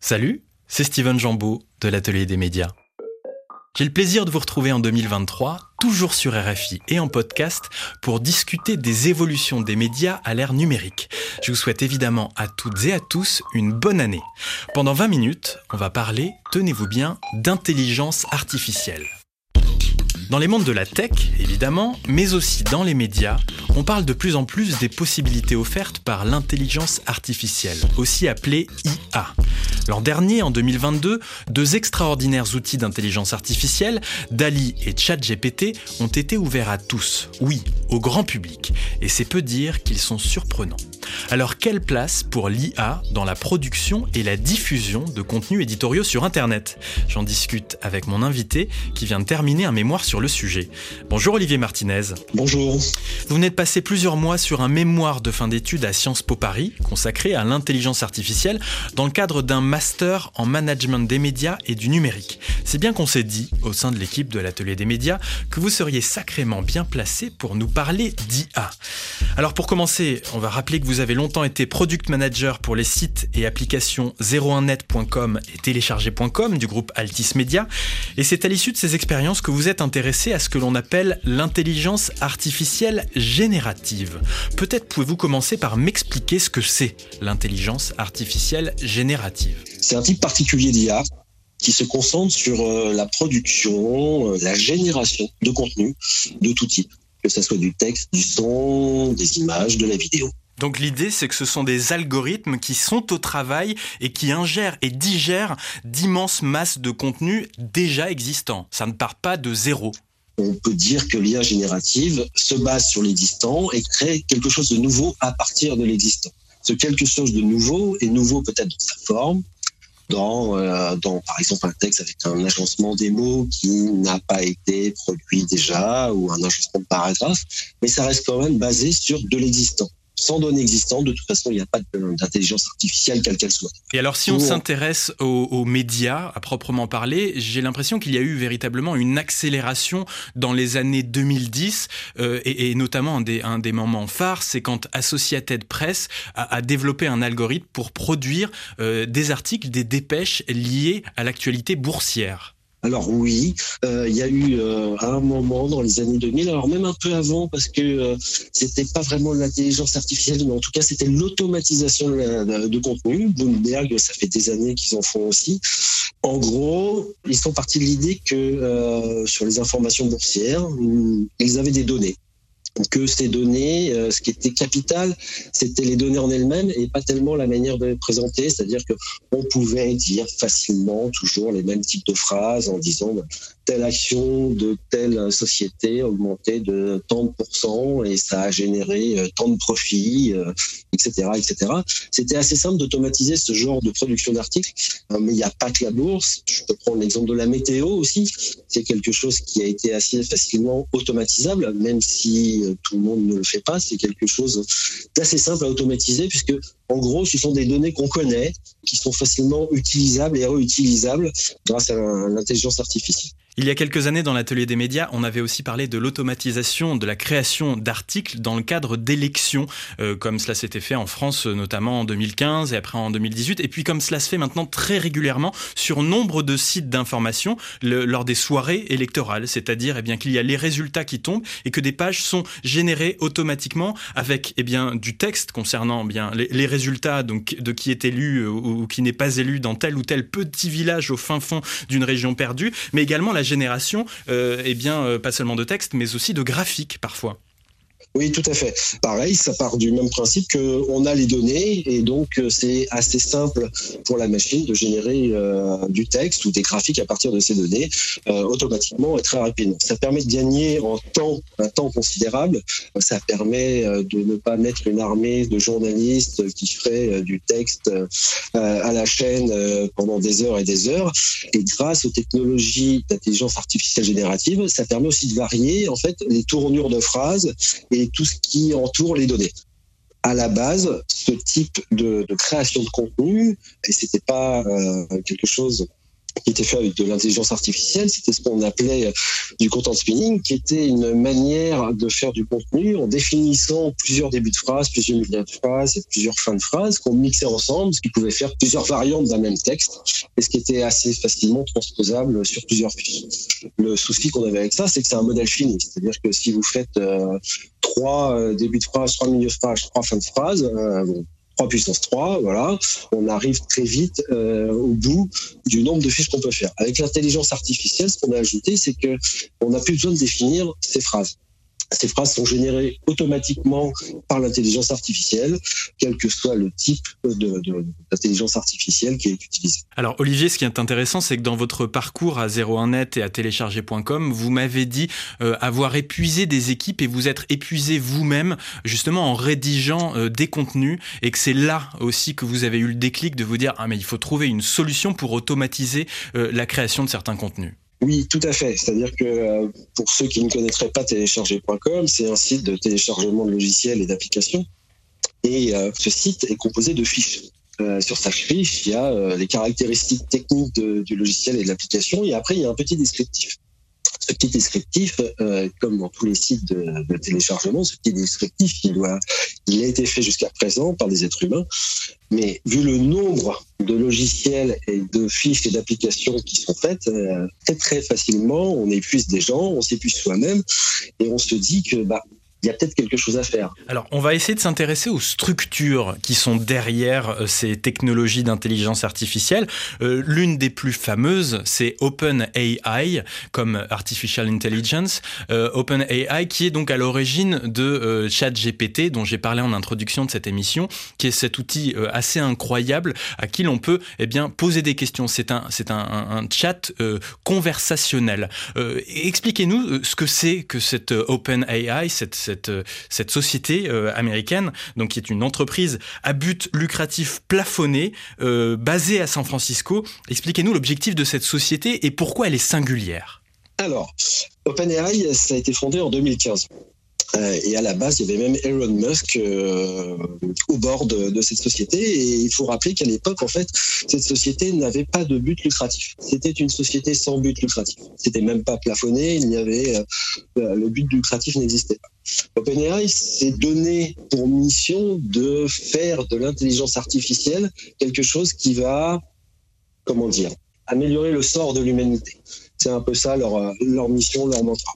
Salut, c'est Steven Jambeau de l'Atelier des médias. J'ai le plaisir de vous retrouver en 2023, toujours sur RFI et en podcast, pour discuter des évolutions des médias à l'ère numérique. Je vous souhaite évidemment à toutes et à tous une bonne année. Pendant 20 minutes, on va parler, tenez-vous bien, d'intelligence artificielle. Dans les mondes de la tech, évidemment, mais aussi dans les médias, on parle de plus en plus des possibilités offertes par l'intelligence artificielle, aussi appelée IA. L'an dernier, en 2022, deux extraordinaires outils d'intelligence artificielle, DALI et ChatGPT, ont été ouverts à tous, oui, au grand public, et c'est peu dire qu'ils sont surprenants. Alors quelle place pour l'IA dans la production et la diffusion de contenus éditoriaux sur Internet? J'en discute avec mon invité qui vient de terminer un mémoire sur le sujet. Bonjour Olivier Martinez. Bonjour. Vous venez de passer plusieurs mois sur un mémoire de fin d'études à Sciences Po Paris consacré à l'intelligence artificielle dans le cadre d'un master en management des médias et du numérique. C'est bien qu'on s'est dit, au sein de l'équipe de l'atelier des médias, que vous seriez sacrément bien placé pour nous parler d'IA. Alors pour commencer, on va rappeler que vous avez longtemps été product manager pour les sites et applications 01net.com et télécharger.com du groupe Altis Media. Et c'est à l'issue de ces expériences que vous êtes intéressé à ce que l'on appelle l'intelligence artificielle générative. Peut-être pouvez-vous commencer par m'expliquer ce que c'est l'intelligence artificielle générative. C'est un type particulier d'IA qui se concentre sur euh, la production, euh, la génération de contenu de tout type, que ce soit du texte, du son, des images, de la vidéo. Donc l'idée, c'est que ce sont des algorithmes qui sont au travail et qui ingèrent et digèrent d'immenses masses de contenu déjà existants. Ça ne part pas de zéro. On peut dire que l'IA générative se base sur l'existant et crée quelque chose de nouveau à partir de l'existant. Ce quelque chose de nouveau est nouveau peut-être dans sa forme, dans, euh, dans par exemple un texte avec un agencement des mots qui n'a pas été produit déjà ou un agencement de paragraphe, mais ça reste quand même basé sur de l'existant sans données existantes, de toute façon, il n'y a pas d'intelligence artificielle, quelle qu'elle soit. Et alors, si on s'intéresse aux, médias, à proprement parler, j'ai l'impression qu'il y a eu véritablement une accélération dans les années 2010, euh, et, notamment un des, un des moments phares, c'est quand Associated Press a, développé un algorithme pour produire euh, des articles, des dépêches liées à l'actualité boursière. Alors oui, euh, il y a eu euh, un moment dans les années 2000, alors même un peu avant, parce que euh, c'était pas vraiment l'intelligence artificielle, mais en tout cas c'était l'automatisation de, contenu. Bloomberg, ça fait des années qu'ils en font aussi. En gros, ils sont partis de l'idée que sur les informations boursières, ils avaient des données que ces données, euh, ce qui était capital, c'était les données en elles-mêmes et pas tellement la manière de les présenter. C'est-à-dire que on pouvait dire facilement toujours les mêmes types de phrases en disant telle action de telle société augmentait de tant de pourcents et ça a généré euh, tant de profits, etc., euh, etc. C'était assez simple d'automatiser ce genre de production d'articles, mais il n'y a pas que la bourse. Je peux prendre l'exemple de la météo aussi. C'est quelque chose qui a été assez facilement automatisable, même si tout le monde ne le fait pas. C'est quelque chose d'assez simple à automatiser puisque, en gros, ce sont des données qu'on connaît, qui sont facilement utilisables et réutilisables grâce à l'intelligence artificielle. Il y a quelques années, dans l'atelier des médias, on avait aussi parlé de l'automatisation de la création d'articles dans le cadre d'élections, euh, comme cela s'était fait en France, notamment en 2015 et après en 2018, et puis comme cela se fait maintenant très régulièrement sur nombre de sites d'information lors des soirées électorales, c'est-à-dire eh bien qu'il y a les résultats qui tombent et que des pages sont générées automatiquement avec eh bien du texte concernant eh bien les, résultats donc de qui est élu euh, ou, ou qui n'est pas élu dans tel ou tel petit village au fin fond d'une région perdue, mais également la génération, euh, eh bien, euh, pas seulement de texte, mais aussi de graphiques parfois. Oui, tout à fait. Pareil, ça part du même principe que on a les données et donc euh, c'est assez simple pour la machine de générer euh, du texte ou des graphiques à partir de ces données euh, automatiquement et très rapidement. Ça permet de gagner en temps, un temps considérable. Ça permet de ne pas mettre une armée de journalistes qui feraient du texte à la chaîne pendant des heures et des heures. Et grâce aux technologies d'intelligence artificielle générative, ça permet aussi de varier en fait les tournures de phrases et tout ce qui entoure les données. À la base, ce type de, création de contenu, et c'était pas euh, quelque chose qui était fait avec de l'intelligence artificielle. C'était ce qu'on appelait du content spinning, qui était une manière de faire du contenu en définissant plusieurs débuts de phrases, plusieurs milieux de phrases et plusieurs fins de phrases qu'on mixait ensemble, ce qui pouvait faire plusieurs variantes d'un même texte et ce qui était assez facilement transposable sur plusieurs fiches. Le souci qu'on avait avec ça, c'est que c'est un modèle fini. C'est-à-dire que si vous faites euh, trois euh, débuts de phrase, trois milieux de phrase, trois fins de phrase, euh, 3 puissance 3, voilà, on arrive très vite euh, au bout du nombre de fiches qu'on peut faire. Avec l'intelligence artificielle, ce qu'on a ajouté, c'est que on n'a plus besoin de définir ces phrases. Ces phrases sont générées automatiquement par l'intelligence artificielle, quel que soit le type d'intelligence artificielle qui est utilisé. Alors Olivier, ce qui est intéressant, c'est que dans votre parcours à 01net et à télécharger.com, vous m'avez dit euh, avoir épuisé des équipes et vous être épuisé vous-même justement en rédigeant euh, des contenus et que c'est là aussi que vous avez eu le déclic de vous dire ah mais il faut trouver une solution pour automatiser euh, la création de certains contenus. Oui, tout à fait. C'est-à-dire que euh, pour ceux qui ne connaîtraient pas télécharger.com, c'est un site de téléchargement de logiciels et d'applications. Et euh, ce site est composé de fiches. Euh, sur sa fiche, il y a les caractéristiques techniques du logiciel et de l'application, et après, il y a un petit descriptif ce petit descriptif, euh, comme dans tous les sites de, téléchargement, ce petit descriptif, il a été fait jusqu'à présent par des êtres humains. Mais vu le nombre de logiciels et de fiches et d'applications qui sont faites, euh, très très facilement, on épuise des gens, on s'épuise soi-même, et on se dit que bah, il y a peut-être quelque chose à faire. Alors, on va essayer de s'intéresser aux structures qui sont derrière euh, ces technologies d'intelligence artificielle. Euh, l'une des plus fameuses, c'est OpenAI, comme Artificial Intelligence. Euh, OpenAI, qui est donc à l'origine de ChatGPT, dont j'ai parlé en introduction de cette émission, qui est cet outil assez incroyable à qui l'on peut eh bien, poser des questions. C'est un, un, un, chat conversationnel. Expliquez-nous ce que c'est que cette OpenAI, cette, euh, cette société euh, américaine, donc qui est une entreprise à but lucratif plafonné, euh, basée à San Francisco. Expliquez-nous l'objectif de cette société et pourquoi elle est singulière. Alors, OpenAI, ça a été fondé en 2015. Et à la base, il y avait même Elon Musk au bord de, cette société. Et il faut rappeler qu'à l'époque, en fait, cette société n'avait pas de but lucratif. C'était une société sans but lucratif. C'était même pas plafonné. Il y avait le but lucratif n'existait pas. OpenAI s'est donné pour mission de faire de l'intelligence artificielle quelque chose qui va, comment dire, améliorer le sort de l'humanité. C'est un peu ça leur, leur mission, leur mantra.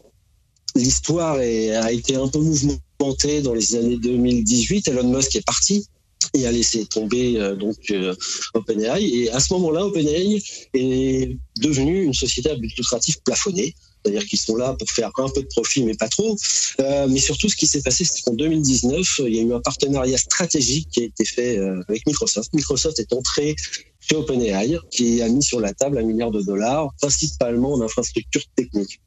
L'histoire a été un peu mouvementée dans les années 2018. Elon Musk est parti et a laissé tomber euh, donc euh, OpenAI. Et à ce moment-là, OpenAI est devenu une société à but lucratif plafonnée c'est-à-dire qu'ils sont là pour faire un peu de profit, mais pas trop. Euh, mais surtout, ce qui s'est passé, c'est qu'en 2019, il y a eu un partenariat stratégique qui a été fait avec Microsoft. Microsoft est entré chez OpenAI, qui a mis sur la table un milliard de dollars, principalement en infrastructure technique.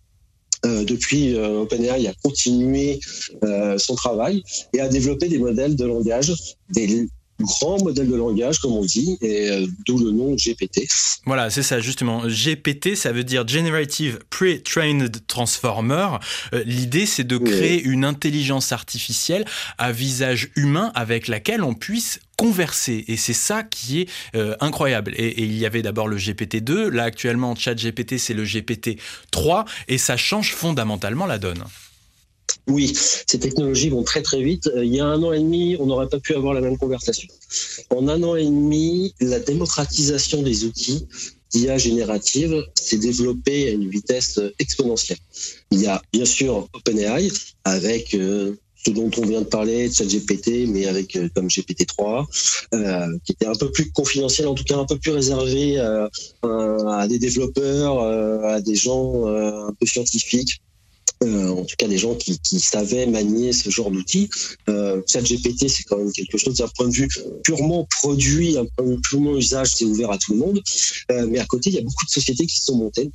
Euh, depuis, euh, OpenAI a continué euh, son travail et a développé des modèles de langage, des grand modèle de langage, comme on dit, et euh, d'où le nom GPT. Voilà, c'est ça, justement. GPT, ça veut dire Generative Pre-Trained Transformer. Euh, l'idée, c'est de créer une intelligence artificielle à visage humain avec laquelle on puisse converser. Et c'est ça qui est euh, incroyable. Et, et, il y avait d'abord le GPT-2. Là, actuellement, ChatGPT, c'est le GPT-3. Et ça change fondamentalement la donne. Oui, ces technologies vont très très vite. Euh, il y a un an et demi, on n'aurait pas pu avoir la même conversation. En un an et demi, la démocratisation des outils d'IA générative s'est développée à une vitesse exponentielle. Il y a bien sûr OpenAI avec euh, ce dont on vient de parler, ChatGPT, mais avec euh, comme GPT-3, euh, qui était un peu plus confidentiel, en tout cas un peu plus réservé euh, à des développeurs, à des gens un peu scientifiques. Euh, en tout cas des gens qui, savaient manier ce genre d'outils. Euh, ChatGPT, c'est quand même quelque chose d'un point de vue purement produit, un point de vue purement usage, c'est ouvert à tout le monde. Euh, mais à côté, il y a beaucoup de sociétés qui se sont montées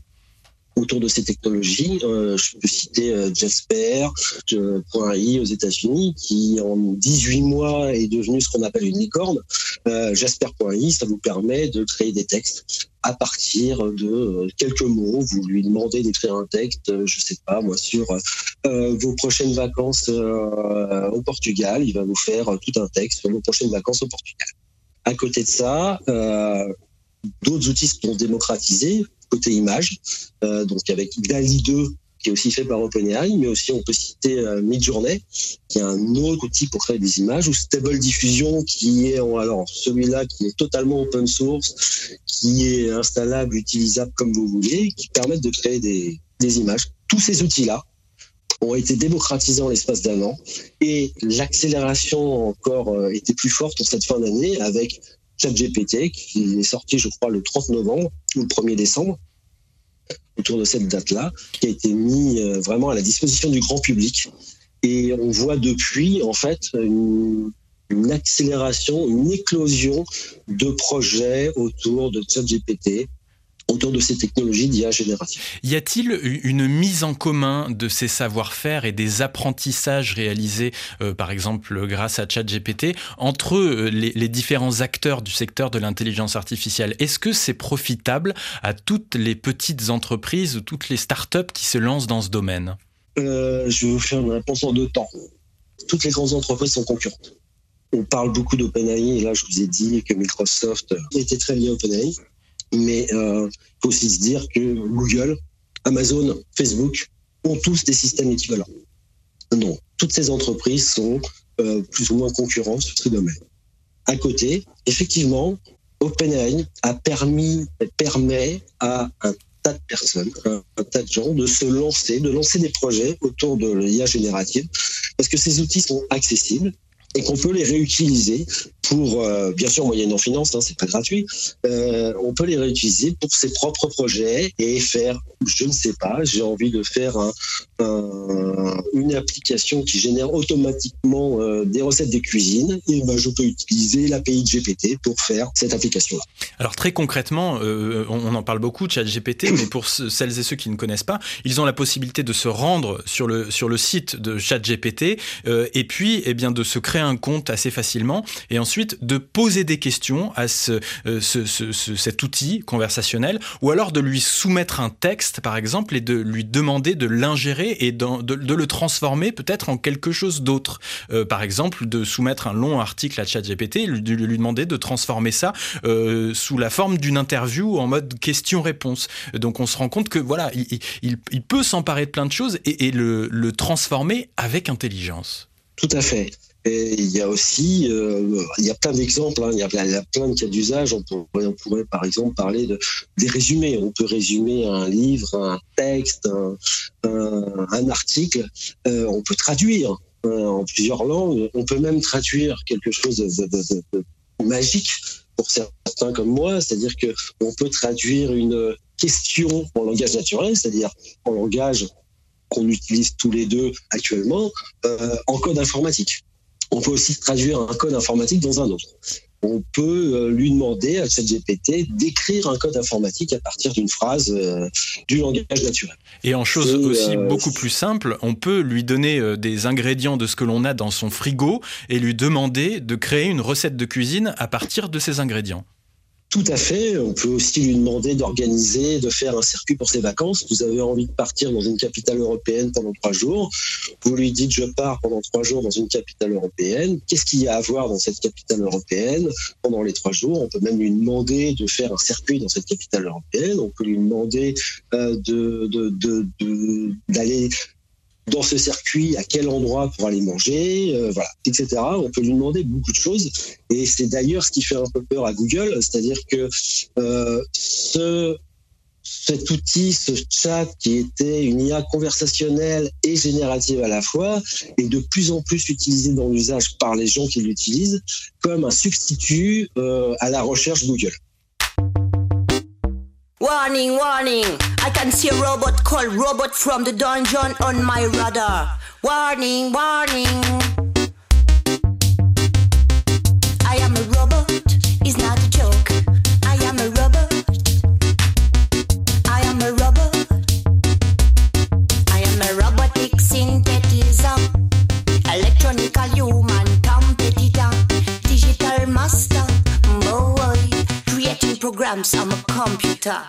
autour de ces technologies. Euh, je peux citer euh, Jasper, .ai aux États-Unis, qui en 18 mois est devenu ce qu'on appelle une licorne. Euh, Jasper.ai, ça vous permet de créer des textes à partir de euh, quelques mots. Vous lui demandez d'écrire un texte, euh, je sais pas moi, sur euh, vos prochaines vacances au Portugal. Il va vous faire tout un texte sur vos prochaines vacances au Portugal. À côté de ça, d'autres outils se sont démocratisés côté image, donc avec DALI 2 qui est aussi fait par OpenAI, mais aussi on peut citer euh, Midjourney, qui est un autre outil pour créer des images, ou Stable Diffusion, qui est alors celui-là qui est totalement open source, qui est installable, utilisable comme vous voulez, qui permettent de créer des, des images. Tous ces outils-là ont été démocratisés en l'espace d'un an, et l'accélération encore euh, était plus forte en cette fin d'année avec ChatGPT, qui est sorti, je crois, le 30 novembre ou le 1er décembre, autour de cette date-là, qui a été mis euh, vraiment à la disposition du grand public. Et on voit depuis, en fait, une, accélération, une éclosion de projets autour de ChatGPT, autour de ces technologies d'IA générative. Y a-t-il une mise en commun de ces savoir-faire et des apprentissages réalisés, euh, par exemple grâce à ChatGPT, entre euh, les, différents acteurs du secteur de l'intelligence artificielle? Est-ce que c'est profitable à toutes les petites entreprises ou toutes les startups qui se lancent dans ce domaine? Euh, Je vais vous faire une réponse en deux temps. Toutes les grandes entreprises sont concurrentes. On parle beaucoup d'OpenAI, et là je vous ai dit que Microsoft était très lié à OpenAI. Mais il euh, faut aussi se dire que Google, Amazon, Facebook ont tous des systèmes équivalents. Non, toutes ces entreprises sont euh, plus ou moins concurrentes sur ce domaine. À côté, effectivement, OpenAI a permis, permet à un tas de personnes, un, un, tas de gens de se lancer, de lancer des projets autour de l'IA générative, parce que ces outils sont accessibles, et qu'on peut les réutiliser pour, euh, bien sûr, moyennant finance, hein, c'est pas gratuit, euh, on peut les réutiliser pour ses propres projets et faire, je ne sais pas, j'ai envie de faire un, un, une application qui génère automatiquement euh, des recettes de cuisine, et ben, je peux utiliser l'API de GPT pour faire cette application-là. Alors très concrètement, on en parle beaucoup de ChatGPT, mais pour celles et ceux qui ne connaissent pas, ils ont la possibilité de se rendre sur le, sur le site de ChatGPT euh, et puis eh bien, de se créer un compte assez facilement et ensuite de poser des questions à euh, ce, ce, cet outil conversationnel ou alors de lui soumettre un texte par exemple et de lui demander de l'ingérer et de, de, le transformer peut-être en quelque chose d'autre. Euh, par exemple, de soumettre un long article à ChatGPT, de lui demander de transformer ça euh, sous la forme d'une interview en mode question-réponse. Donc on se rend compte que voilà, il, peut s'emparer de plein de choses et, le transformer avec intelligence. Tout à fait. Et il y a aussi, euh, il y a plein d'exemples, hein, il, y a, plein de cas d'usage. On pourrait, par exemple parler de, des résumés. On peut résumer un livre, un texte, un, article. Euh, on peut traduire euh, en plusieurs langues. On peut même traduire quelque chose de, magique pour certains comme moi, c'est-à-dire que on peut traduire une question en langage naturel, c'est-à-dire en langage qu'on utilise tous les deux actuellement, en code informatique on peut aussi traduire un code informatique dans un autre. On peut euh, lui demander à ChatGPT d'écrire un code informatique à partir d'une phrase euh, du langage naturel. Et en chose aussi euh, beaucoup plus simple, on peut lui donner des ingrédients de ce que l'on a dans son frigo et lui demander de créer une recette de cuisine à partir de ces ingrédients. Tout à fait. On peut aussi lui demander d'organiser, de faire un circuit pour ses vacances. Vous avez envie de partir dans une capitale européenne pendant trois jours. Vous lui dites je pars pendant trois jours dans une capitale européenne. Qu'est-ce qu'il y a à voir dans cette capitale européenne pendant les trois jours? On peut même lui demander de faire un circuit dans cette capitale européenne. On peut lui demander euh, d'aller dans ce circuit, à quel endroit pour aller manger, euh, voilà, etc. On peut lui demander beaucoup de choses. Et c'est d'ailleurs ce qui fait un peu peur à Google, c'est-à-dire que euh, ce, cet outil, ce chat qui était une IA conversationnelle et générative à la fois, est de plus en plus utilisé dans l'usage par les gens qui l'utilisent comme un substitut euh, à la recherche Google. Warning, warning. I can see a robot called Robot from the dungeon on my radar. Warning, warning. programs on a computer.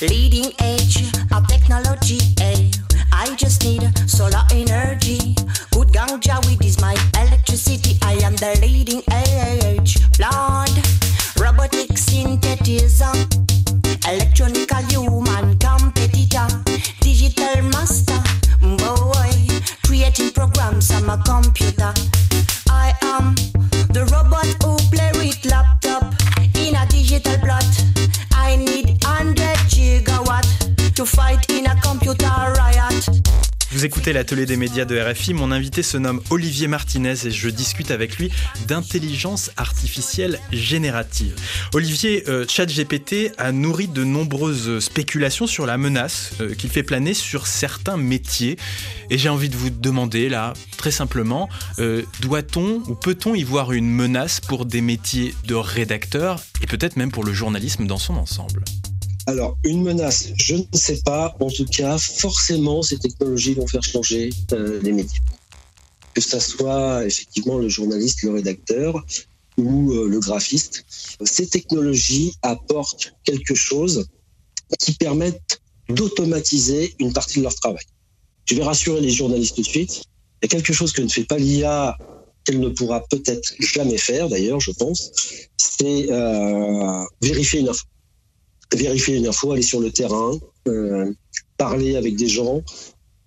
Leading edge of technology, eh? I just need solar energy. Good ganja weed is my electricity. I am the leading edge. Blood, robotic synthetizer, electronical human competitor, digital master. Boy, creating programs on a computer. Écoutez l'atelier des médias de RFI. Mon invité se nomme Olivier Martinez et je discute avec lui d'intelligence artificielle générative. Olivier, euh, ChatGPT a nourri de nombreuses spéculations sur la menace euh, qu'il fait planer sur certains métiers. Et j'ai envie de vous demander là, très simplement, euh, doit-on ou peut-on y voir une menace pour des métiers de rédacteur et peut-être même pour le journalisme dans son ensemble? Alors, une menace, je ne sais pas. En tout cas, forcément, ces technologies vont faire changer euh, les médias. Que ce soit effectivement le journaliste, le rédacteur ou euh, le graphiste, ces technologies apportent quelque chose qui permettent d'automatiser une partie de leur travail. Je vais rassurer les journalistes tout de suite. Il y a quelque chose que ne fait pas l'IA, qu'elle ne pourra peut-être jamais faire d'ailleurs, je pense, c'est euh, vérifier une info vérifier une info, aller sur le terrain, euh, parler avec des gens.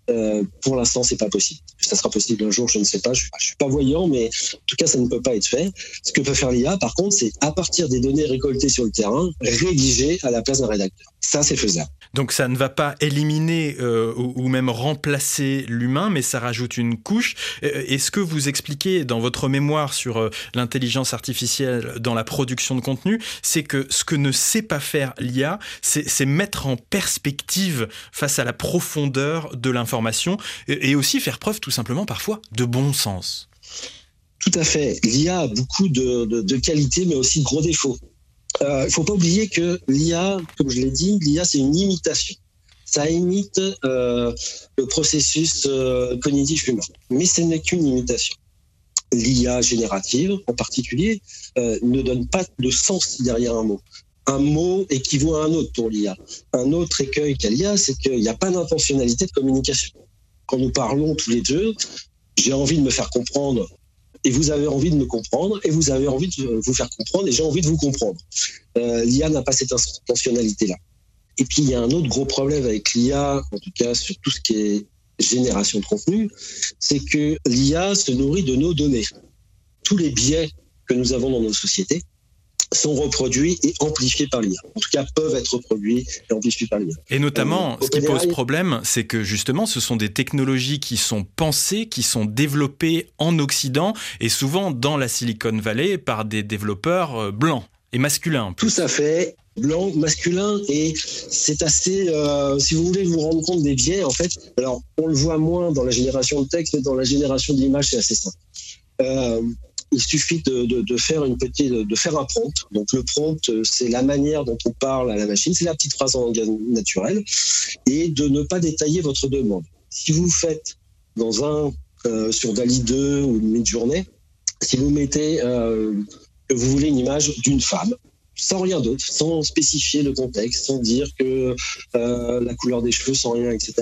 Euh, pour l'instant, c'est pas possible. Ça sera possible un jour, je ne sais pas. Je, je suis pas voyant, mais en tout cas, ça ne peut pas être fait. Ce que peut faire l'IA, par contre, c'est à partir des données récoltées sur le terrain, rédiger à la place d'un rédacteur. Ça, c'est faisable. Donc ça ne va pas éliminer euh, ou, même remplacer l'humain, mais ça rajoute une couche. Euh, et ce que vous expliquez dans votre mémoire sur euh, l'intelligence artificielle dans la production de contenu, c'est que ce que ne sait pas faire l'IA, c'est mettre en perspective face à la profondeur de l'information et, aussi faire preuve tout simplement parfois de bon sens? Tout à fait. L'IA a beaucoup de, de qualités, mais aussi de gros défauts. Il euh, ne faut pas oublier que l'IA, comme je l'ai dit, l'IA c'est une imitation. Ça imite euh, le processus euh, cognitif humain, mais ce n'est qu'une imitation. L'IA générative, en particulier, ne donne pas de sens derrière un mot. Un mot équivaut à un autre pour l'IA. Un autre écueil qu'a l'IA, c'est qu'il n'y a pas d'intentionnalité de communication. Quand nous parlons tous les deux, j'ai envie de me faire comprendre et vous avez envie de me comprendre et vous avez envie de vous faire comprendre et j'ai envie de vous comprendre. Euh, L'IA n'a pas cette intentionnalité-là. Et puis il y a un autre gros problème avec l'IA, en tout cas sur tout ce qui est génération de contenu, c'est que l'IA se nourrit de nos données. Tous les biais que nous avons dans nos sociétés, sont reproduits et amplifiés par l'IA. En tout cas, peuvent être reproduits et amplifiés par l'IA. Et notamment, euh, ce qui pose problème, c'est que justement, ce sont des technologies qui sont pensées, qui sont développées en Occident et souvent dans la Silicon Valley par des développeurs euh, blancs et masculins. Tout à fait blanc, masculin, et c'est assez, euh, si vous voulez vous rendre compte des biais, en fait, alors on le voit moins dans la génération de texte, mais dans la génération d'images, c'est assez simple. Euh, il suffit de, faire une petite, de faire un prompt. Donc le prompt, c'est la manière dont on parle à la machine, c'est la petite phrase en langage naturel, et de ne pas détailler votre demande. Si vous faites dans un euh, sur Dali 2 ou une journée si vous mettez euh, que vous voulez une image d'une femme, sans rien d'autre, sans spécifier le contexte, sans dire que euh, la couleur des cheveux, sans rien, etc.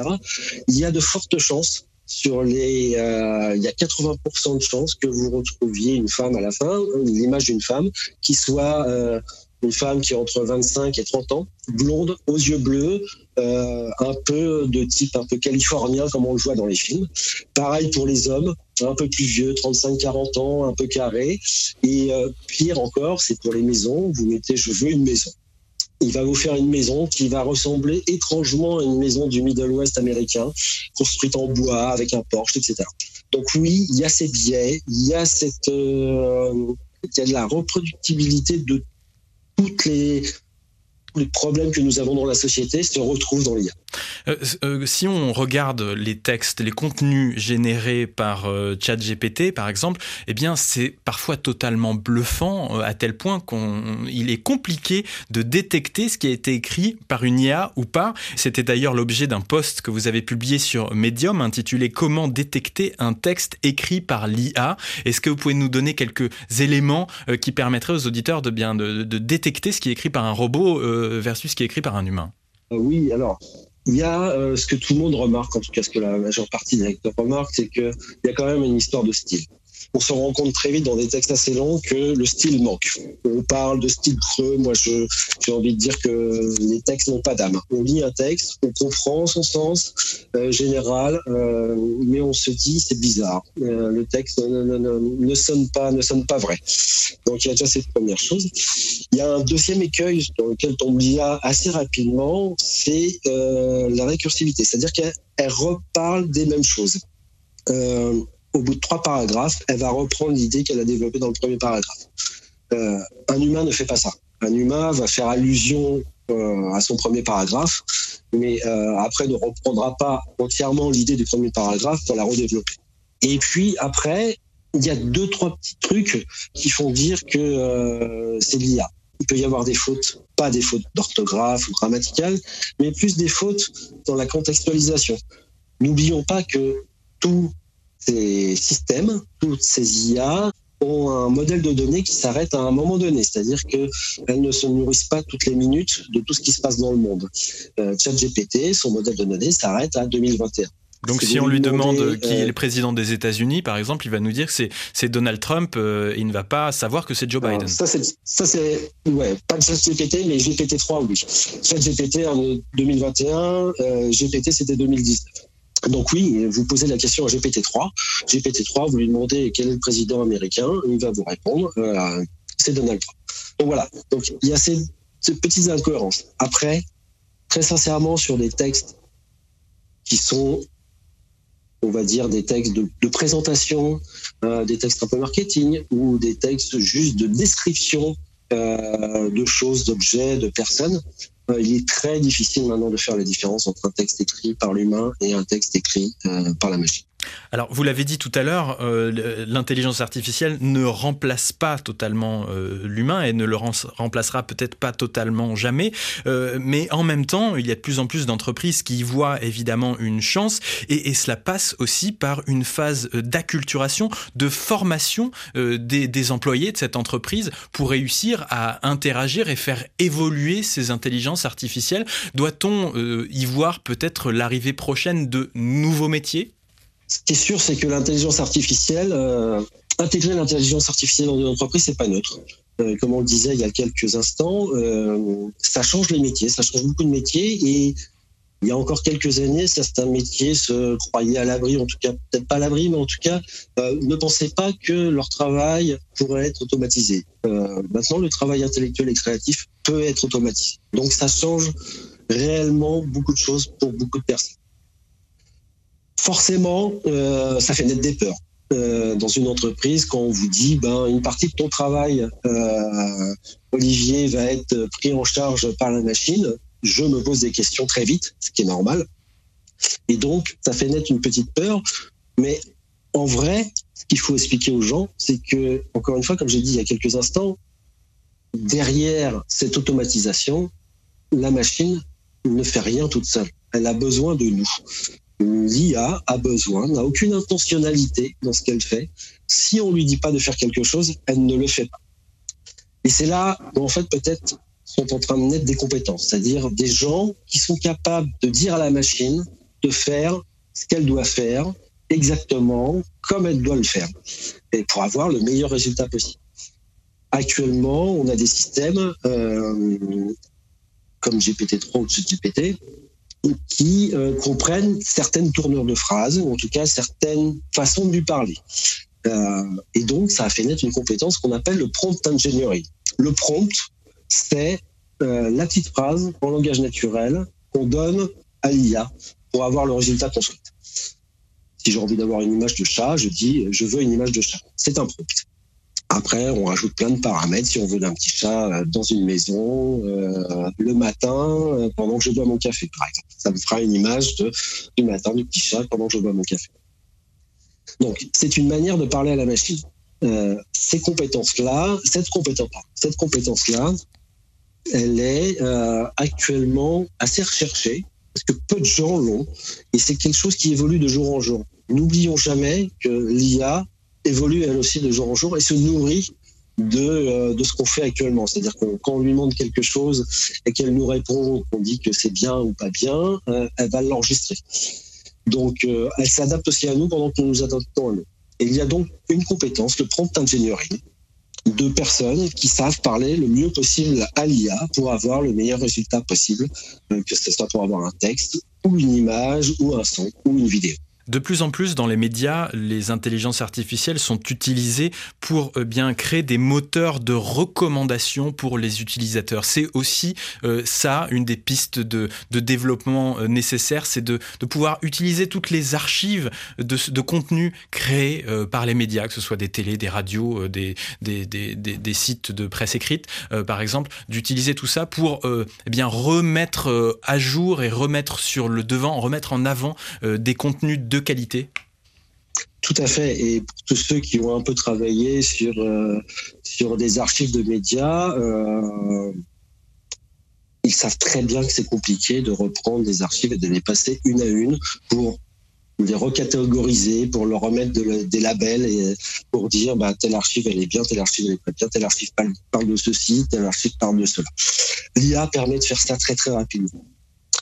Il y a de fortes chances sur les, euh, il y a 80% de chances que vous retrouviez une femme à la fin, l'image d'une femme qui soit euh, une femme qui a entre 25 et 30 ans, blonde, aux yeux bleus, euh, un peu de type un peu californien comme on le voit dans les films. Pareil pour les hommes, un peu plus vieux, 35-40 ans, un peu carré. Et pire encore, c'est pour les maisons, vous mettez je veux une maison il va vous faire une maison qui va ressembler étrangement à une maison du Middle West américain, construite en bois, avec un porche, etc. Donc oui, il y a ces biais, il y a cette, euh, il y a de la reproductibilité de toutes les, les problèmes que nous avons dans la société se retrouvent dans l'IA. Euh, euh, si on regarde les textes, les contenus générés par euh, ChatGPT, par exemple, eh bien, c'est parfois totalement bluffant à tel point qu'il est compliqué de détecter ce qui a été écrit par une IA ou pas. C'était d'ailleurs l'objet d'un post que vous avez publié sur Medium intitulé Comment détecter un texte écrit par l'IA. Est-ce que vous pouvez nous donner quelques éléments qui permettraient aux auditeurs de bien de, détecter ce qui est écrit par un robot versus ce qui est écrit par un humain? Oui, alors il y a euh, ce que tout le monde remarque, en tout cas ce que la majeure partie des lecteurs remarquent, c'est qu'il y a quand même une histoire de style. On se rend compte très vite dans des textes assez longs que le style manque. On parle de style creux. Moi, j'ai envie de dire que les textes n'ont pas d'âme. On lit un texte, on comprend son sens euh, général, euh, mais on se dit c'est bizarre. Euh, le texte ne, ne, ne, ne, sonne pas, ne sonne pas vrai. Donc il y a déjà cette première chose. Il y a un deuxième écueil dans lequel tombe l'IA assez rapidement, c'est la récursivité, c'est-à-dire qu'elle reparle des mêmes choses. Au bout de trois paragraphes, elle va reprendre l'idée qu'elle a développée dans le premier paragraphe. Euh, un humain ne fait pas ça. Un humain va faire allusion euh, à son premier paragraphe, mais euh, après ne reprendra pas entièrement l'idée du premier paragraphe pour la redévelopper. Et puis après, il y a deux, trois petits trucs qui font dire que c'est l'IA. Il peut y avoir des fautes, pas des fautes d'orthographe ou grammaticales, mais plus des fautes dans la contextualisation. N'oublions pas que tous ces systèmes, toutes ces IA ont un modèle de données qui s'arrête à un moment donné, c'est-à-dire qu'elles ne se nourrissent pas toutes les minutes de tout ce qui se passe dans le monde. Euh, ChatGPT, son modèle de données s'arrête à 2021. Donc si on lui demande qui est le président des États-Unis, par exemple, il va nous dire que c'est Donald Trump euh, et il ne va pas savoir que c'est Joe Biden. Ça c'est ouais, pas de ChatGPT mais GPT-3 oui. ChatGPT en 2021, euh, GPT c'était 2019. Donc oui, vous posez la question à GPT-3. GPT-3, vous lui demandez quel est le président américain, il va vous répondre, c'est Donald Trump. Donc voilà, donc il y a ces, petites incohérences. Après, très sincèrement, sur des textes qui sont on va dire des textes de, de présentation, euh, des textes un peu marketing ou des textes juste de description euh, de choses, d'objets, de personnes. Il est très difficile maintenant de faire la différence entre un texte écrit par l'humain et un texte écrit euh, par la machine. Alors, vous l'avez dit tout à l'heure, euh, l'intelligence artificielle ne remplace pas totalement euh, l'humain et ne le remplacera peut-être pas totalement jamais. Euh, mais en même temps, il y a de plus en plus d'entreprises qui y voient évidemment une chance et, cela passe aussi par une phase d'acculturation, de formation des, employés de cette entreprise pour réussir à interagir et faire évoluer ces intelligences artificielles. Doit-on y voir peut-être l'arrivée prochaine de nouveaux métiers? Ce qui est sûr, c'est que l'intelligence artificielle, euh, intégrer l'intelligence artificielle dans une entreprise, c'est pas neutre. Euh, comme on le disait il y a quelques instants, euh, ça change les métiers, ça change beaucoup de métiers et il y a encore quelques années, certains métiers se croyaient à l'abri, en tout cas peut-être pas à l'abri, mais en tout cas euh, ne pensaient pas que leur travail pourrait être automatisé. Euh, maintenant, le travail intellectuel et créatif peut être automatisé. Donc ça change réellement beaucoup de choses pour beaucoup de personnes forcément, euh, ça fait naître des peurs. Euh, dans une entreprise, quand on vous dit ben, une partie de ton travail, euh, Olivier, va être pris en charge par la machine, je me pose des questions très vite, ce qui est normal. Et donc, ça fait naître une petite peur. Mais en vrai, ce qu'il faut expliquer aux gens, c'est que, encore une fois, comme j'ai dit il y a quelques instants, derrière cette automatisation, la machine ne fait rien toute seule. Elle a besoin de nous l'IA a besoin, n'a aucune intentionnalité dans ce qu'elle fait. Si on lui dit pas de faire quelque chose, elle ne le fait pas. Et c'est là où en fait peut-être sont en train de naître des compétences, c'est-à-dire des gens qui sont capables de dire à la machine de faire ce qu'elle doit faire exactement comme elle doit le faire et pour avoir le meilleur résultat possible. Actuellement, on a des systèmes euh, comme GPT-3 ou GPT qui euh, comprennent certaines tournures de phrases, ou en tout cas certaines façons de lui parler. Euh, et donc, ça a fait naître une compétence qu'on appelle le prompt engineering. Le prompt, c'est euh, la petite phrase en langage naturel qu'on donne à l'IA pour avoir le résultat qu'on souhaite. Si j'ai envie d'avoir une image de chat, je dis je veux une image de chat. C'est un prompt. Après, on rajoute plein de paramètres. Si on veut d'un petit chat euh, dans une maison, euh, le matin, euh, pendant que je bois mon café, par exemple. Ça me fera une image de, du matin du petit chat pendant que je bois mon café. Donc, c'est une manière de parler à la machine. Ces compétences-là, cette compétence-là, cette compétence-là, elle est actuellement assez recherchée parce que peu de gens l'ont et c'est quelque chose qui évolue de jour en jour. N'oublions jamais que l'IA évolue elle aussi de jour en jour et se nourrit de, euh, de ce qu'on fait actuellement. C'est-à-dire que quand on lui demande quelque chose et qu'elle nous répond, qu'on dit que c'est bien ou pas bien, euh, elle va l'enregistrer. Donc, euh, elle s'adapte aussi à nous pendant que nous nous adaptons à nous. Et il y a donc une compétence, le prompt engineering, de personnes qui savent parler le mieux possible à l'IA pour avoir le meilleur résultat possible, que ce soit pour avoir un texte ou une image ou un son ou une vidéo. De plus en plus dans les médias, les intelligences artificielles sont utilisées pour euh, bien créer des moteurs de recommandation pour les utilisateurs. C'est aussi euh, ça, une des pistes de, développement euh, nécessaires, c'est de, pouvoir utiliser toutes les archives de, contenu créés euh, par les médias, que ce soit des télés, des radios, des, sites de presse écrite, par exemple, d'utiliser tout ça pour eh bien remettre à jour et remettre sur le devant, remettre en avant des contenus de qualité tout à fait. Et pour tous ceux qui ont un peu travaillé sur, euh, sur des archives de médias, euh, ils savent très bien que c'est compliqué de reprendre des archives et de les passer une à une pour les recatégoriser, pour leur remettre de, des labels et pour dire bah, telle archive elle est bien, telle archive elle est pas bien, telle archive parle de ceci, telle archive parle de cela. L'IA permet de faire ça très très rapidement.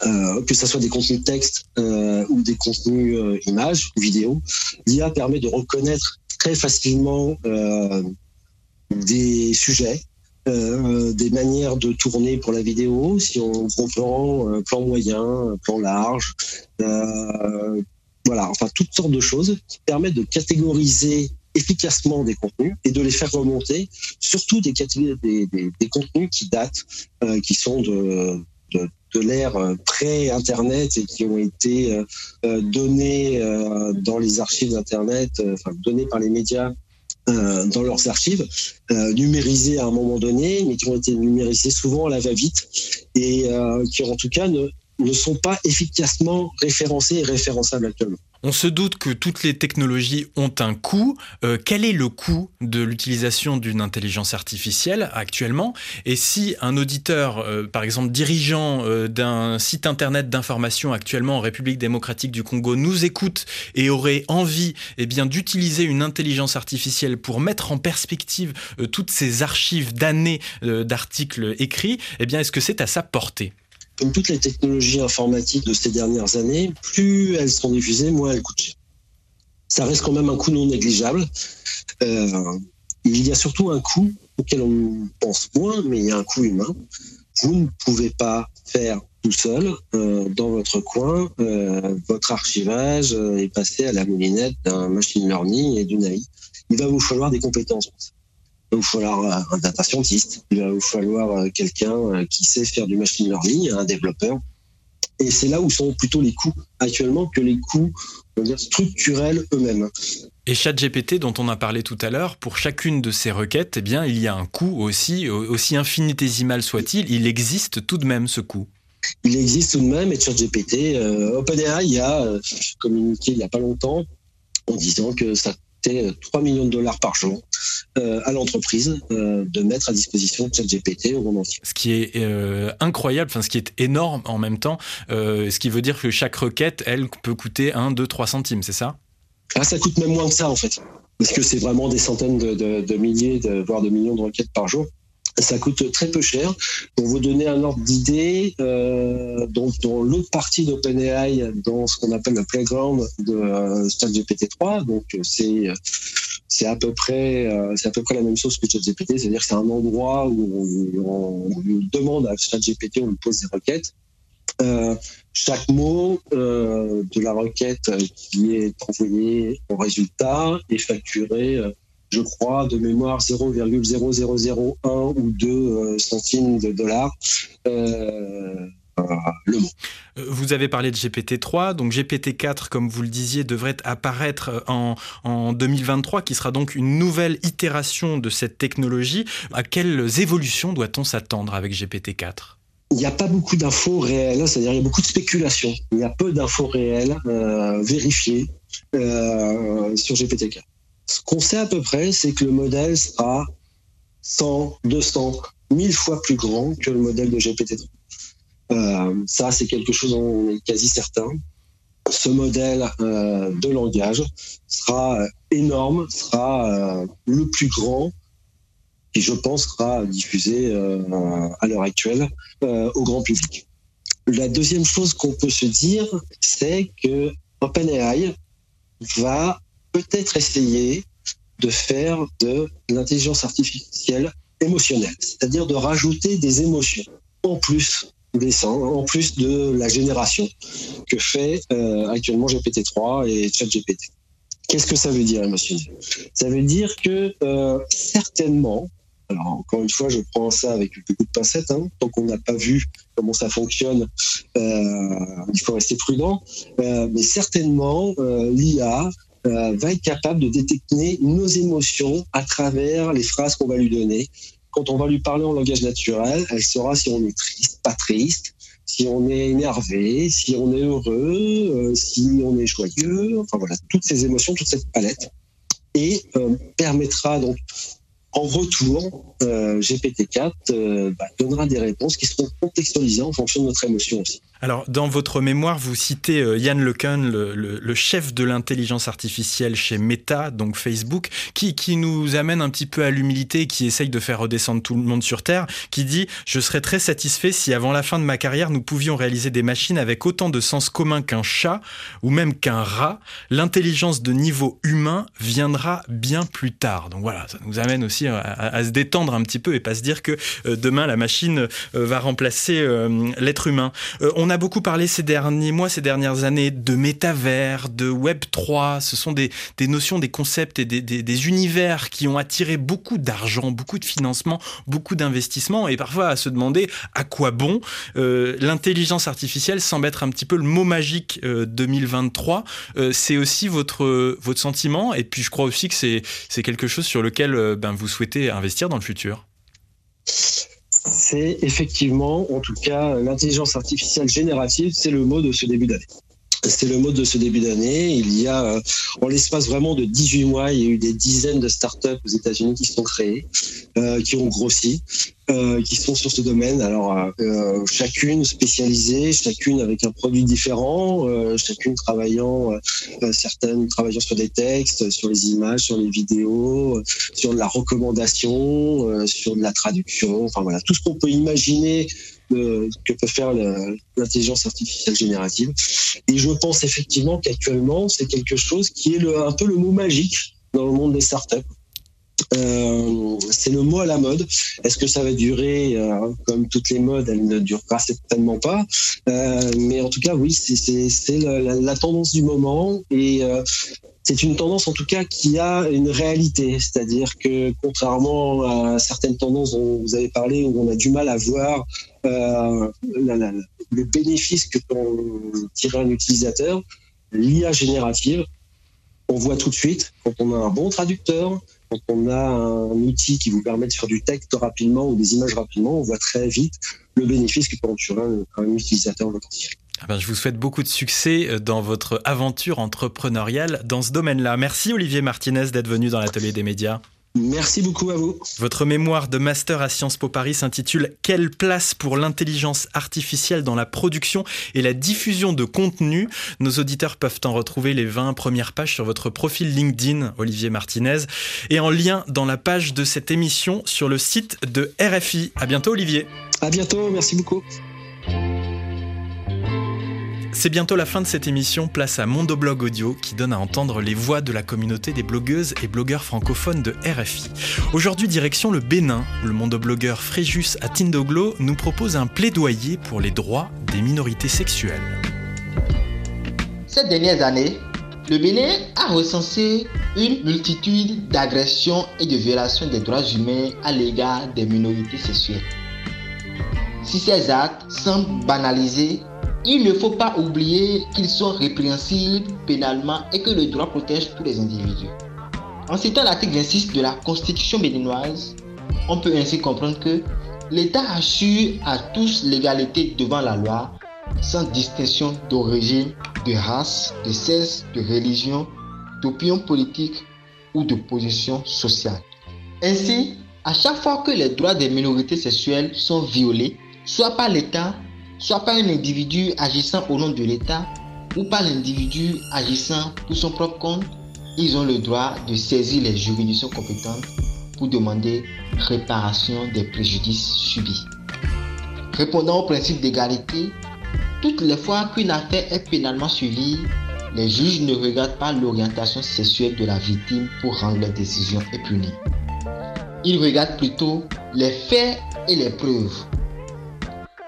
Euh, que ce soit des contenus texte euh, ou des contenus euh, images ou vidéos, l'IA permet de reconnaître très facilement euh, des sujets, euh, des manières de tourner pour la vidéo, si on gros plan, plan moyen, plan large, voilà, enfin toutes sortes de choses qui permettent de catégoriser efficacement des contenus et de les faire remonter, surtout des, des, des, des contenus qui datent, qui sont de, de de l'ère euh, pré-Internet et qui ont été euh, euh, donnés dans les archives d'Internet, enfin par les médias dans leurs archives, numérisés à un moment donné, mais qui ont été numérisés souvent à la va-vite et qui en tout cas ne, ne sont pas efficacement référencés et référençables actuellement. On se doute que toutes les technologies ont un coût. Euh, quel est le coût de l'utilisation d'une intelligence artificielle actuellement? Et si un auditeur, euh, par exemple dirigeant euh, d'un site internet d'information actuellement en République démocratique du Congo, nous écoute et aurait envie eh d'utiliser une intelligence artificielle pour mettre en perspective toutes ces archives d'années d'articles écrits, eh bien, est-ce que c'est à sa portée? Comme toutes les technologies informatiques de ces dernières années, plus elles sont diffusées, moins elles coûtent cher. Ça reste quand même un coût non négligeable. Euh, il y a surtout un coût auquel on pense moins, mais il y a un coût humain. Vous ne pouvez pas faire tout seul euh, dans votre coin euh, votre archivage et passer à la moulinette d'un machine learning et d'une AI. Il va vous falloir des compétences. Il va vous falloir un data scientist, il va vous falloir quelqu'un qui sait faire du machine learning, un développeur. Et c'est là où sont plutôt les coûts actuellement que les coûts structurels eux-mêmes. Et ChatGPT, dont on a parlé tout à l'heure, pour chacune de ces requêtes, eh bien, il y a un coût aussi, aussi infinitésimal soit-il, il existe tout de même ce coût. Il existe tout de même, et ChatGPT, euh, OpenAI a euh, communiqué il n'y a pas longtemps en disant que ça coûtait 3 millions de dollars par jour euh, à l'entreprise euh, de mettre à disposition ChatGPT au monde entier. Ce qui est euh, incroyable, enfin ce qui est énorme en même temps, euh, ce qui veut dire que chaque requête, elle, peut coûter 1, 2, 3 centimes, c'est ça? Ah, Ça coûte même moins que ça en fait, parce que c'est vraiment des centaines de, de, de milliers, de, voire de millions de requêtes par jour ça coûte très peu cher. Pour vous donner un ordre d'idée, euh, donc dans l'autre partie d'OpenAI, dans ce qu'on appelle le playground de euh, ChatGPT 3, donc c'est c'est à peu près euh, c'est à peu près la même chose que ChatGPT, c'est-à-dire que c'est un endroit où on, on, demande à ChatGPT, on lui pose des requêtes. Euh, chaque mot euh, de la requête qui est envoyé au résultat est facturé je crois, de mémoire 0,0001 ou 2 euh, centimes de dollars. Euh, le mot. Vous avez parlé de GPT-3, donc GPT-4, comme vous le disiez, devrait apparaître en, en 2023, qui sera donc une nouvelle itération de cette technologie. À quelles évolutions doit-on s'attendre avec GPT-4 il n'y a pas beaucoup d'infos réelles, c'est-à-dire il y a beaucoup de spéculations. Il y a peu d'infos réelles euh, vérifiées euh, sur GPT-4. Ce qu'on sait à peu près, c'est que le modèle sera 100, 200, 1000 fois plus grand que le modèle de GPT-3. Euh, ça, c'est quelque chose dont on est quasi certain. Ce modèle euh, de langage sera énorme, sera euh, le plus grand qui, je pense, sera diffusé euh, à l'heure actuelle euh, au grand public. La deuxième chose qu'on peut se dire, c'est que OpenAI va peut-être essayer de faire de l'intelligence artificielle émotionnelle, c'est-à-dire de rajouter des émotions en plus des en plus de la génération que fait euh, actuellement GPT-3 et ChatGPT. Qu'est-ce que ça veut dire émotionnel Ça veut dire que euh, certainement, alors encore une fois, je prends ça avec beaucoup de pincettes, hein, tant qu'on n'a pas vu comment ça fonctionne, euh, il faut rester prudent, mais certainement l'IA euh, va être capable de détecter nos émotions à travers les phrases qu'on va lui donner. Quand on va lui parler en langage naturel, elle saura si on est triste, pas triste, si on est énervé, si on est heureux, euh, si on est joyeux, enfin voilà, toutes ces émotions, toute cette palette, et euh, permettra donc en retour, euh, GPT-4 euh, bah, donnera des réponses qui seront contextualisées en fonction de notre émotion aussi. Alors, dans votre mémoire, vous citez euh, Yann LeCun, le, le, le chef de l'intelligence artificielle chez Meta, donc Facebook, qui, qui nous amène un petit peu à l'humilité, qui essaye de faire redescendre tout le monde sur Terre, qui dit « Je serais très satisfait si avant la fin de ma carrière, nous pouvions réaliser des machines avec autant de sens commun qu'un chat ou même qu'un rat. L'intelligence de niveau humain viendra bien plus tard. » Donc voilà, ça nous amène aussi à, à, se détendre un petit peu et pas se dire que euh, demain, la machine euh, va remplacer euh, l'être humain. on on a beaucoup parlé ces derniers mois, ces dernières années de métavers, de Web 3. Ce sont des, notions, des concepts et des, univers qui ont attiré beaucoup d'argent, beaucoup de financement, beaucoup d'investissements et parfois à se demander à quoi bon. Euh, L'intelligence artificielle semble être un petit peu le mot magique euh, 2023. Euh, c'est aussi votre, votre sentiment et puis je crois aussi que c'est quelque chose sur lequel euh, ben, vous souhaitez investir dans le futur c'est effectivement, en tout cas, l'intelligence artificielle générative, c'est le mot de ce début d'année. C'est le mot de ce début d'année. Il y a, euh, en l'espace vraiment de 18 mois, il y a eu des dizaines de startups aux États-Unis qui sont créées, euh, qui ont grossi, euh, qui sont sur ce domaine. Alors, euh, chacune spécialisée, chacune avec un produit différent, euh, chacune travaillant, euh, certaines travaillant sur des textes, sur les images, sur les vidéos, sur de la recommandation, sur de la traduction. Enfin voilà, tout ce qu'on peut imaginer de, que peut faire l'intelligence artificielle générative. Et je pense effectivement qu'actuellement, c'est quelque chose qui est le, un peu le mot magique dans le monde des startups. Euh, c'est le mot à la mode. Est-ce que ça va durer euh, comme toutes les modes Elle ne durera certainement pas. Euh, mais en tout cas, oui, c'est la, tendance du moment et c'est une tendance en tout cas qui a une réalité, c'est-à-dire que contrairement à certaines tendances dont vous avez parlé, où on a du mal à voir le bénéfice que peut tirer un utilisateur, l'IA générative, on voit tout de suite quand on a un bon traducteur, quand on a un outil qui vous permet de faire du texte rapidement ou des images rapidement, on voit très vite le bénéfice que peut en tirer un, utilisateur potentiel. Ah ben, je vous souhaite beaucoup de succès euh, dans votre aventure entrepreneuriale dans ce domaine-là. Merci Olivier Martinez d'être venu dans l'atelier des médias. Merci beaucoup à vous. Votre mémoire de master à Sciences Po Paris s'intitule Quelle place pour l'intelligence artificielle dans la production et la diffusion de contenu? Nos auditeurs peuvent en retrouver les 20 premières pages sur votre profil LinkedIn, Olivier Martinez, et en lien dans la page de cette émission sur le site de RFI. À bientôt, Olivier. À bientôt, merci beaucoup. C'est bientôt la fin de cette émission, place à Mondoblog Audio qui donne à entendre les voix de la communauté des blogueuses et blogueurs francophones de RFI. Aujourd'hui, direction le Bénin, le mondoblogueur Fréjus à Tindoglo nous propose un plaidoyer pour les droits des minorités sexuelles. Ces dernières années, le Bénin a recensé une multitude d'agressions et de violations des droits humains à l'égard des minorités sexuelles. Si ces actes semblent banalisés, il ne faut pas oublier qu'ils sont répréhensibles pénalement et que le droit protège tous les individus. En citant l'article 26 de la Constitution béninoise, on peut ainsi comprendre que l'État assure à tous l'égalité devant la loi, sans distinction d'origine, de race, de sexe, de religion, d'opinion politique ou de position sociale. Ainsi, à chaque fois que les droits des minorités sexuelles sont violés, soit par l'État, soit par un individu agissant au nom de l'État ou par l'individu agissant pour son propre compte, ils ont le droit de saisir les juridictions compétentes pour demander réparation des préjudices subis. Répondant au principe d'égalité, toutes les fois qu'une affaire est pénalement suivie, Les juges ne regardent pas l'orientation sexuelle de la victime pour rendre leur décision et punir. Ils regardent plutôt les faits et les preuves.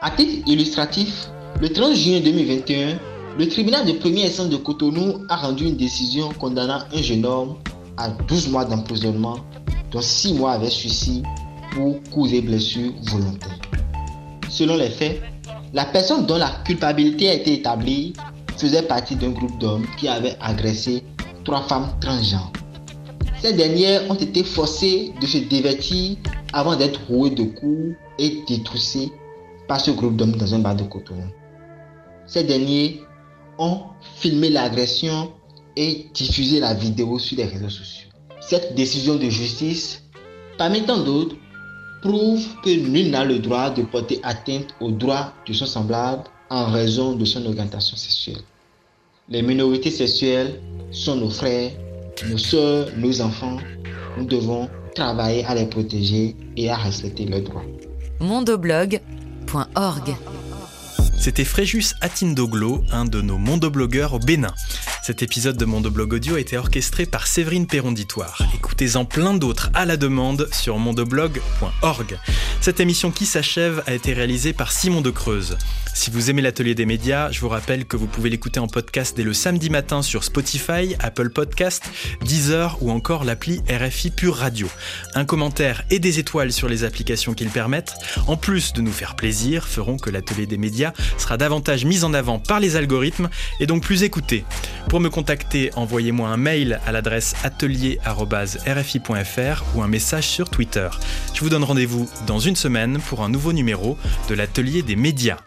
À titre illustratif, le 30 juin 2021, le tribunal de première instance de Cotonou a rendu une décision condamnant un jeune homme à 12 mois d'emprisonnement, dont 6 mois avec suicide pour cause et blessures volontaires. Selon les faits, la personne dont la culpabilité a été établie faisait partie d'un groupe d'hommes qui avaient agressé trois femmes transgenres. Ces dernières ont été forcées de se dévêtir avant d'être rouées de coups et détroussées par ce groupe d'hommes dans un bar de Cotonou. Ces derniers ont filmé l'agression et diffusé la vidéo sur les réseaux sociaux. Cette décision de justice, parmi tant d'autres, prouve que nul n'a le droit de porter atteinte aux droits de son semblable en raison de son orientation sexuelle. Les minorités sexuelles sont nos frères, nos soeurs, nos enfants. Nous devons travailler à les protéger et à respecter leurs droits. mondoblog.org C'était Fréjus Atindoglo, un de nos mondoblogueurs au Bénin. Cet épisode de Mondoblog Audio a été orchestré par Séverine Perronditoire. Écoutez-en plein d'autres à la demande sur mondoblog.org. Cette émission qui s'achève a été réalisée par Simon de Creuse. Si vous aimez l'atelier des médias, je vous rappelle que vous pouvez l'écouter en podcast dès le samedi matin sur Spotify, Apple Podcast, Deezer ou encore l'appli RFI Pure Radio. Un commentaire et des étoiles sur les applications qu'ils permettent, en plus de nous faire plaisir, feront que l'atelier des médias sera davantage mis en avant par les algorithmes et donc plus écouté. Pour me contacter, envoyez-moi un mail à l'adresse atelier.rfi.fr ou un message sur Twitter. Je vous donne rendez-vous dans une semaine pour un nouveau numéro de l'atelier des médias.